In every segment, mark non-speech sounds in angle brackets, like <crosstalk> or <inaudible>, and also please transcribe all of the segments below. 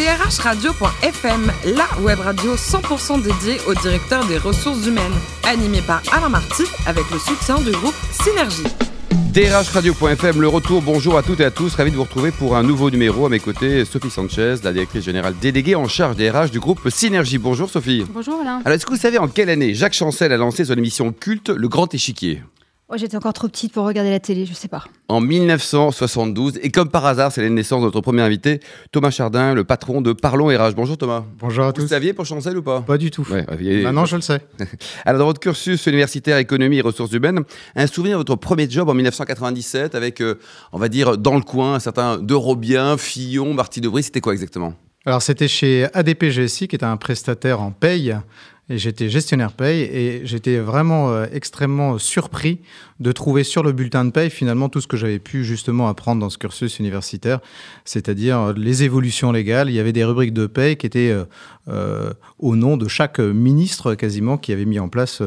drhradio.fm, la web radio 100% dédiée au directeur des ressources humaines, animée par Alain Marty avec le soutien du groupe Synergie. DRHradio.fm, le retour, bonjour à toutes et à tous, ravi de vous retrouver pour un nouveau numéro. À mes côtés, Sophie Sanchez, la directrice générale déléguée en charge des RH du groupe Synergie. Bonjour Sophie. Bonjour Alain. Alors est-ce que vous savez en quelle année Jacques Chancel a lancé son émission culte Le Grand Échiquier? Oh, J'étais encore trop petite pour regarder la télé, je sais pas. En 1972, et comme par hasard, c'est la naissance de notre premier invité, Thomas Chardin, le patron de Parlons RH. Bonjour Thomas. Bonjour à Vous tous. saviez pour Chancel ou pas? Pas du tout. Ouais, Maintenant, je le sais. <laughs> Alors, dans votre cursus universitaire économie et ressources humaines, un souvenir de votre premier job en 1997 avec, euh, on va dire, dans le coin, un certain De Robien, Fillon, Marty Debris, c'était quoi exactement? Alors, c'était chez ADP GSI, qui est un prestataire en paye. Et j'étais gestionnaire paye. Et j'étais vraiment euh, extrêmement surpris de trouver sur le bulletin de paye, finalement, tout ce que j'avais pu justement apprendre dans ce cursus universitaire, c'est-à-dire les évolutions légales. Il y avait des rubriques de paye qui étaient euh, euh, au nom de chaque ministre, quasiment, qui avait mis en place.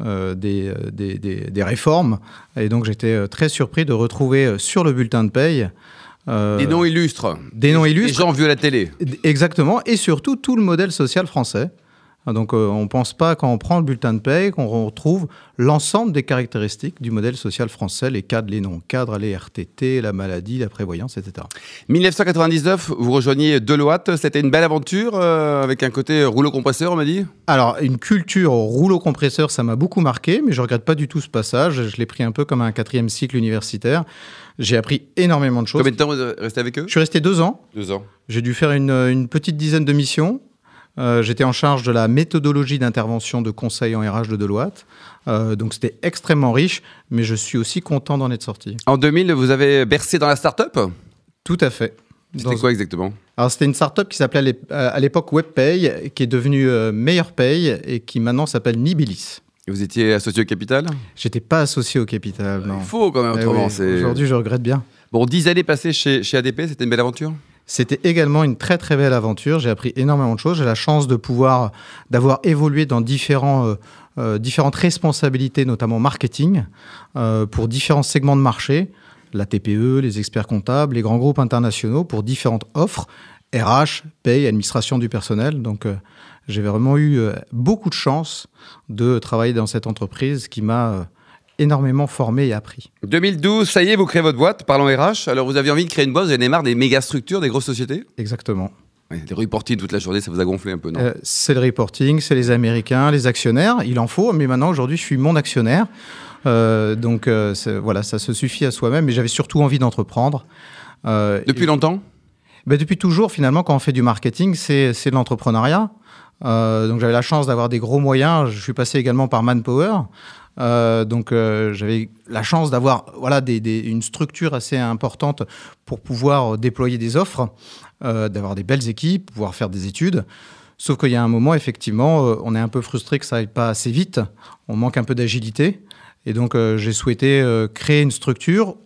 euh, des, des, des- des réformes. Et donc j'étais euh, très surpris de retrouver sur le bulletin de paye euh, Des noms illustres. des noms Des illustres. gens vus à la télé. Exactement, et surtout tout le modèle social français. Donc euh, on ne pense pas quand on prend le bulletin de paye qu'on retrouve l'ensemble des caractéristiques du modèle social français, les cadres, les non-cadres, les RTT, la maladie, la prévoyance, etc. 1999, vous rejoignez Deloitte. C'était une belle aventure euh, avec un côté rouleau compresseur, on m'a dit? Alors une culture au rouleau compresseur, ça m'a beaucoup marqué, mais je regrette pas du tout ce passage. Je l'ai pris un peu comme un quatrième cycle universitaire. J'ai appris énormément de choses. Combien de temps vous resté avec eux? Je suis resté deux ans. Deux ans. J'ai dû faire une, une petite dizaine de missions. Euh, J'étais en charge de la méthodologie d'intervention de conseil en RH de Deloitte. Euh, donc c'était extrêmement riche, mais je suis aussi content d'en être sorti. En 2000, vous avez bercé dans la start-up? Tout à fait. C'était Dans- quoi exactement? Alors c'était une start-up qui s'appelait à à l'époque WebPay, qui est devenue euh, Meilleur Pay et qui maintenant s'appelle Nibilis. Et Vous étiez associé au capital? J'étais pas associé au capital, non. Il faut quand même, Eh autrement. oui, Aujourd'hui, je regrette bien. Bon, 10 années passées chez, chez ADP, c'était une belle aventure? C'était également une très très belle aventure. J'ai appris énormément de choses. J'ai la chance de pouvoir d'avoir évolué dans différents, euh, euh, différentes responsabilités, notamment marketing, euh, pour différents segments de marché, la TPE, les experts comptables, les grands groupes internationaux, pour différentes offres, RH, paye, administration du personnel. Donc euh, j'ai vraiment eu euh, beaucoup de chance de travailler dans cette entreprise qui m'a euh, énormément formé et appris. 2012, ça y est, vous créez votre boîte, parlons RH. Alors, vous aviez envie de créer une boîte, vous avez marre des méga structures, des grosses sociétés? Exactement. Des reporting toute la journée, ça vous a gonflé un peu, non? Euh, c'est le reporting, c'est les Américains, les actionnaires. Il en faut, mais maintenant, aujourd'hui, je suis mon actionnaire. Euh, donc, euh, voilà, ça se suffit à soi-même. Mais j'avais surtout envie d'entreprendre. Depuis et- longtemps? Ben, Depuis toujours, finalement, quand on fait du marketing, c'est l'entrepreneuriat. Euh, donc, j'avais la chance d'avoir des gros moyens. Je suis passé également par Manpower. Euh, donc, euh, j'avais la chance d'avoir voilà, une structure assez importante pour pouvoir déployer des offres, d'avoir des belles équipes, pouvoir faire des études. Sauf qu'il y a un moment, effectivement, on est un peu frustré que ça aille pas assez vite. On manque un peu d'agilité. Et donc, j'ai souhaité créer une structure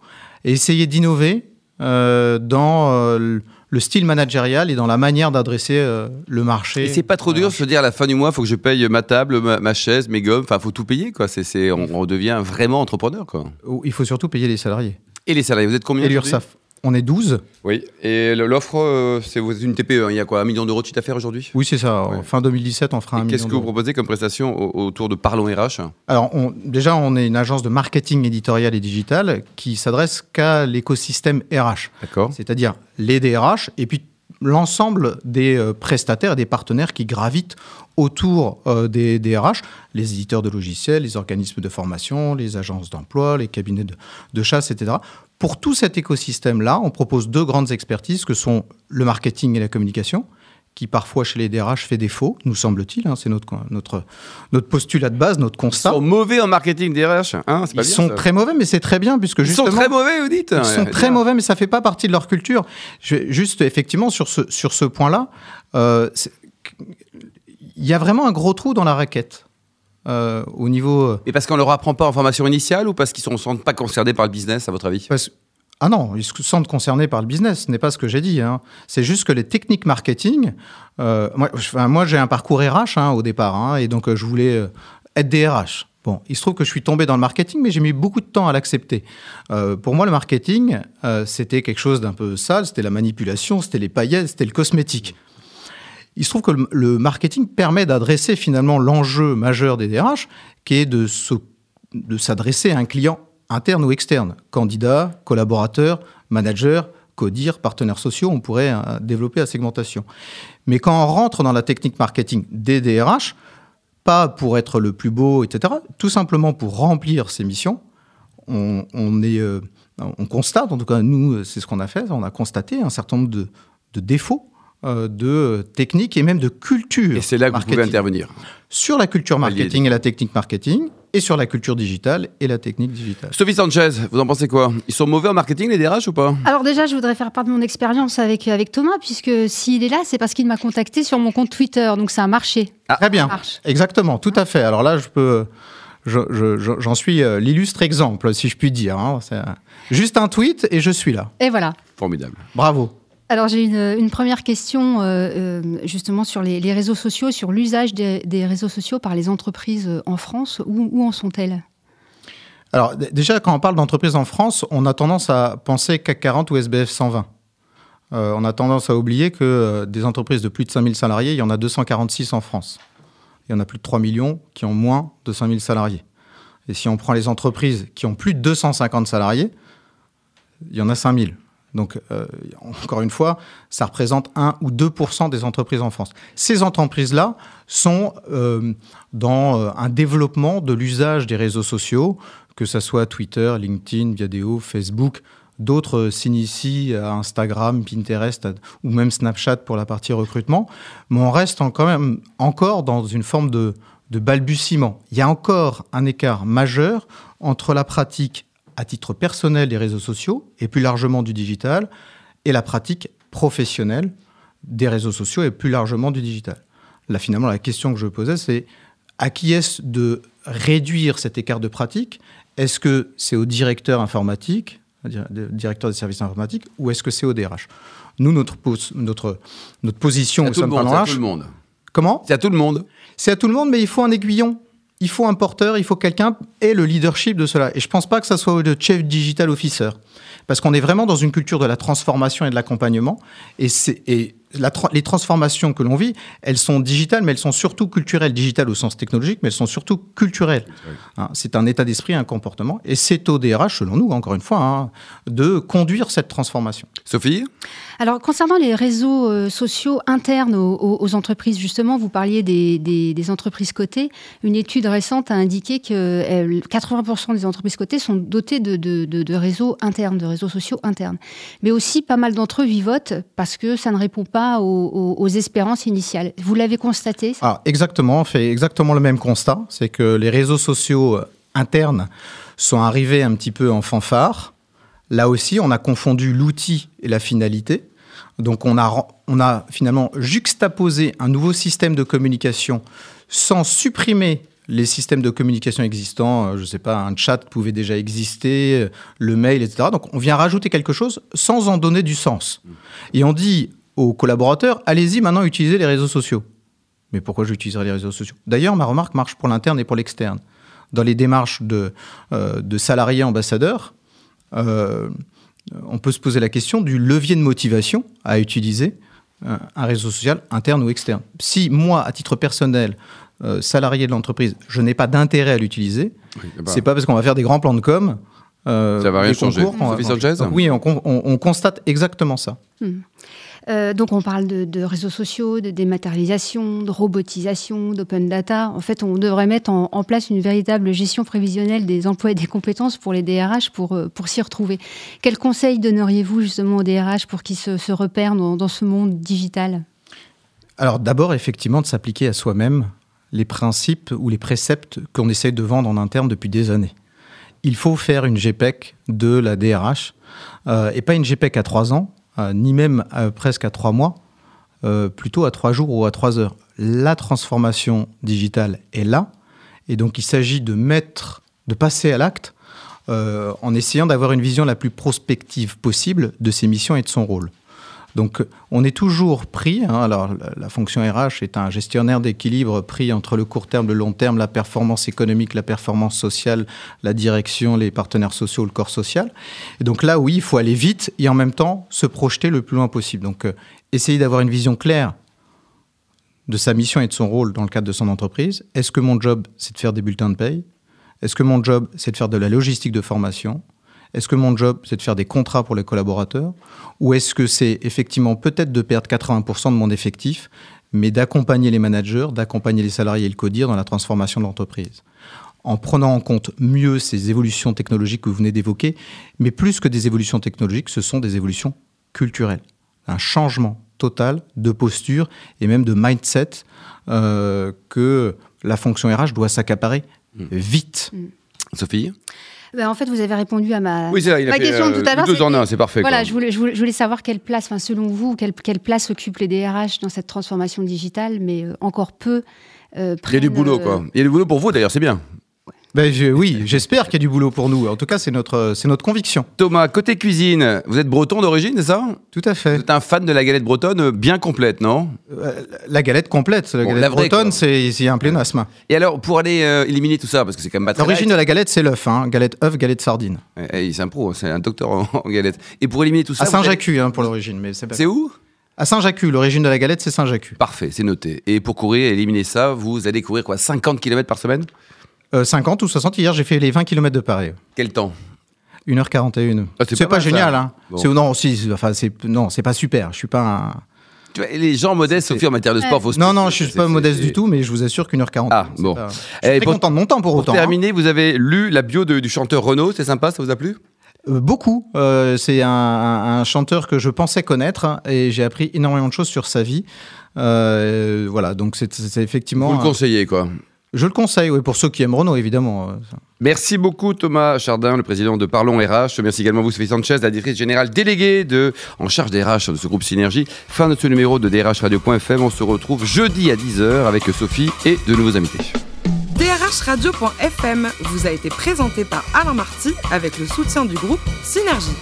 et essayer d'innover dans le- le style managérial et dans la manière d'adresser euh, le marché. Et c'est pas trop dur de se dire à la fin du mois, il faut que je paye ma table, ma, ma chaise, mes gommes, enfin, faut tout payer, quoi. C'est, c'est, on, on devient vraiment entrepreneur, quoi. Il faut surtout payer les salariés. Et les salariés, vous êtes combien Et l'URSSAF. On est 12. Oui. Et l'offre, euh, c'est une TPE, hein, il y a quoi Un million d'euros de chiffre d'affaires aujourd'hui? Oui, c'est ça. Ouais. Fin 2017, on fera un Qu'est-ce que vous proposez comme prestation au- autour de Parlons RH Alors, on- déjà, on est une agence de marketing éditorial et digital qui s'adresse qu'à l'écosystème RH, D'accord. c'est-à-dire les DRH et puis l'ensemble des euh, prestataires et des partenaires qui gravitent autour euh, des DRH, les éditeurs de logiciels, les organismes de formation, les agences d'emploi, les cabinets de, de chasse, etc. Pour tout cet écosystème-là, on propose deux grandes expertises que sont le marketing et la communication, qui parfois chez les DRH fait défaut, nous semble-t-il. hein, c'est notre, notre, notre postulat de base, notre Ils constat. sont mauvais en marketing des RH, hein Ils bien, sont ça très mauvais, mais c'est très bien, puisque Ils justement... sont très mauvais, vous dites Ils sont Ouais, très mauvais, mais ça fait pas partie de leur culture. Je juste, effectivement, sur ce, sur ce point-là, euh, il y a vraiment un gros trou dans la raquette. euh, au niveau... Et parce qu'on leur apprend pas en formation initiale ou parce qu'ils ne sont pas concernés par le business, à votre avis? Parce- ah non, ils se sentent concernés par le business, ce n'est pas ce que j'ai dit. hein. C'est juste que les techniques marketing... euh, moi, j'ai un parcours RH hein, au départ, hein, et donc euh, je voulais euh, être DRH. Bon, il se trouve que je suis tombé dans le marketing, mais j'ai mis beaucoup de temps à l'accepter. Pour moi, le marketing, c'était quelque chose d'un peu sale, c'était la manipulation, c'était les paillettes, c'était le cosmétique. Il se trouve que le, marketing permet d'adresser finalement l'enjeu majeur des DRH, qui est de, de s'adresser à un client interne ou externe, candidat, collaborateur, manager, codir, partenaires sociaux, on pourrait euh, développer la segmentation. Mais quand on rentre dans la technique marketing des DRH, pas pour être le plus beau, etc., tout simplement pour remplir ses missions, on, on est, euh, on constate, en tout cas nous, c'est ce qu'on a fait, on a constaté un certain nombre de, de défauts euh, de techniques et même de culture. Et c'est là que vous pouvez marketing. intervenir. Sur la culture marketing et la technique marketing, et sur la culture digitale et la technique digitale. Sophie Sanchez, vous en pensez quoi? Ils sont mauvais en marketing, les DRH ou pas? Alors déjà, je voudrais faire part de mon expérience avec, avec Thomas, puisque s'il est là, c'est parce qu'il m'a contacté sur mon compte Twitter, donc ça a marché. Très bien, exactement, tout à fait. Alors là, je peux, je- je- je- j'en suis euh, l'illustre exemple, si je puis dire. hein. C'est, euh, juste un tweet et je suis là. Et voilà. Formidable. Bravo. Alors j'ai une, première question euh, euh, justement sur les, réseaux sociaux, sur l'usage des, réseaux sociaux par les entreprises euh, en France. Où, en sont-elles? Alors déjà, quand on parle d'entreprise en France, on a tendance à penser CAC 40 ou SBF 120. Euh, on a tendance à oublier que des entreprises de plus de 5000 salariés, il y en a 246 en France. Il y en a plus de 3 millions qui ont moins de 5000 salariés. Et si on prend les entreprises qui ont plus de 250 salariés, il y en a 5000. Donc, euh, encore une fois, ça représente 1 ou 2% des entreprises en France. Ces entreprises-là sont euh, dans euh, un développement de l'usage des réseaux sociaux, que ce soit Twitter, LinkedIn, Viadeo, Facebook. D'autres s'initient à Instagram, Pinterest ou même Snapchat pour la partie recrutement. Mais on reste en- quand même encore dans une forme de balbutiement. Il y a encore un écart majeur entre la pratique à titre personnel des réseaux sociaux et plus largement du digital et la pratique professionnelle des réseaux sociaux et plus largement du digital. Là, finalement, la question que je posais, c'est à qui est-ce de réduire cet écart de pratique? Est-ce que c'est au directeur informatique, le directeur des services informatiques, ou est-ce que c'est au DRH Nous, notre, pos- notre, notre position au tout sein de C'est à tout le monde. Comment? C'est à tout le monde. c'est à tout le monde, mais il faut un aiguillon. Il faut un porteur, il faut quelqu'un ait le leadership de cela. Et je pense pas que ça soit le chief digital officer. Parce qu'on est vraiment dans une culture de la transformation et de l'accompagnement. Et, et la tra- les transformations que l'on vit, elles sont digitales, mais elles sont surtout culturelles. Digitales au sens technologique, mais elles sont surtout culturelles. Hein, c'est un état d'esprit, un comportement. Et c'est au DRH, selon nous, encore une fois, hein, de conduire cette transformation. Sophie? Alors, concernant les réseaux euh, sociaux internes aux, aux- aux entreprises, justement, vous parliez des, des- des entreprises cotées. Une étude récente a indiqué que euh, 80% des entreprises cotées sont dotées de, de- de- de réseaux internes, de réseaux sociaux internes. Mais aussi, pas mal d'entre eux vivotent parce que ça ne répond pas aux, espérances initiales. Vous l'avez constaté Ah, exactement, on fait exactement le même constat. C'est que les réseaux sociaux euh, internes sont arrivés un petit peu en fanfare. Là aussi, on a confondu l'outil et la finalité. Donc, on a, on a finalement juxtaposé un nouveau système de communication sans supprimer les systèmes de communication existants. Euh, Je ne sais pas, un chat pouvait déjà exister, euh, le mail, etc. Donc, on vient rajouter quelque chose sans en donner du sens. Et on dit aux collaborateurs, allez-y maintenant utiliser les réseaux sociaux. Mais pourquoi j'utiliserai les réseaux sociaux? D'ailleurs, ma remarque marche pour l'interne et pour l'externe. Dans les démarches de, euh, de salariés ambassadeurs, euh, on peut se poser la question du levier de motivation à utiliser euh, un réseau social interne ou externe. Si moi, à titre personnel, euh, salarié de l'entreprise, je n'ai pas d'intérêt à l'utiliser, Oui, bah, c'est pas parce qu'on va faire des grands plans de com. euh, Ça va rien changer. concours qu'on va- Sophie Sanchez Oui, on, con- on- on constate exactement ça. Euh, donc on parle de, réseaux sociaux, de dématérialisation, de robotisation, d'open data. En fait, on devrait mettre en, place une véritable gestion prévisionnelle des emplois et des compétences pour les DRH pour, euh, pour s'y retrouver. Quels conseils donneriez-vous justement aux DRH pour qu'ils se, repèrent dans, ce monde digital? Alors d'abord, effectivement, de s'appliquer à soi-même les principes ou les préceptes qu'on essaye de vendre en interne depuis des années. Il faut faire une GPEC de la DRH, euh, et pas une GPEC à trois ans, ni même euh, presque à trois mois, euh, plutôt à trois jours ou à trois heures. La transformation digitale est là, et donc il s'agit de mettre, de passer à l'acte euh, en essayant d'avoir une vision la plus prospective possible de ses missions et de son rôle. Donc on est toujours pris, hein, alors la, fonction RH est un gestionnaire d'équilibre pris entre le court terme, le long terme, la performance économique, la performance sociale, la direction, les partenaires sociaux, le corps social. Et donc là, oui, il faut aller vite et en même temps se projeter le plus loin possible. Donc euh, essayer d'avoir une vision claire de sa mission et de son rôle dans le cadre de son entreprise. Est-ce que mon job, c'est de faire des bulletins de paye? Est-ce que mon job, c'est de faire de la logistique de formation? Est-ce que mon job, c'est de faire des contrats pour les collaborateurs Ou est-ce que c'est effectivement peut-être de perdre 80% de mon effectif, mais d'accompagner les managers, d'accompagner les salariés et le codir dans la transformation de l'entreprise? En prenant en compte mieux ces évolutions technologiques que vous venez d'évoquer, mais plus que des évolutions technologiques, ce sont des évolutions culturelles. Un changement total de posture et même de mindset euh, que la fonction RH doit s'accaparer mmh. vite. Mmh. Sophie? Ben, en fait, vous avez répondu à ma, oui, il a fait, question euh, tout à l'heure. Deux en un, c'est parfait. Voilà, je voulais, je, voulais, je voulais, savoir quelle place, selon vous, quelle, quelle, place occupent les DRH dans cette transformation digitale, mais euh, encore peu. Euh, il y a du boulot, quoi. Il y a du boulot pour vous, d'ailleurs, c'est bien. Ben, je, oui, j'espère qu'il y a du boulot pour nous. En tout cas, c'est notre, c'est notre conviction. Thomas, côté cuisine, vous êtes breton d'origine, c'est ça? Tout à fait. Vous êtes un fan de la galette bretonne bien complète, non? Euh, La galette complète. La bon, galette la vraie, bretonne, c'est a un pléonasme. Et alors, pour aller euh, éliminer tout ça, parce que c'est quand même pas très L'origine de la galette, c'est l'œuf. Hein. Galette œuf, galette sardine. Eh, c'est un pro, c'est un docteur en, en, galette. Et pour éliminer tout ça. À Saint-Jacques, hein, pour l'origine. mais C'est où? À Saint-Jacques, l'origine de la galette, c'est Saint-Jacques. Parfait, c'est noté. Et pour courir et éliminer ça, vous allez courir quoi 50 km par semaine? Euh, 50 ou 60. Hier, j'ai fait les 20 km de Paris. Quel temps? 1h41. Ah, c'est pas, pas génial. Hein. Bon. Non, si, enfin, c'est non, c'est pas super. Je suis pas un. Tu vois, les gens modestes, Sophie, en matière de sport, faut Non, non, je suis pas modeste du tout, mais je vous assure qu'une heure 40. Ah, bon. Pas... Je suis très pour, content de mon temps pour, pour autant. Pour terminer, hein. vous avez lu la bio de, du chanteur Renaud, c'est sympa, ça vous a plu? Euh, Beaucoup. Euh, c'est un, un, un, chanteur que je pensais connaître et j'ai appris énormément de choses sur sa vie. Euh, voilà, donc c'est effectivement. Vous le conseillez, quoi je le conseille, oui, pour ceux qui aiment Renault, évidemment. Merci beaucoup Thomas Chardin, le président de Parlons RH. Merci également vous, Sophie Sanchez, la directrice générale déléguée de, en charge des RH de ce groupe Synergie. Fin de ce numéro de drhradio.fm. On se retrouve jeudi à 10h avec Sophie et de nouveaux invités. drhradio.fm vous a été présenté par Alain Marty avec le soutien du groupe Synergie.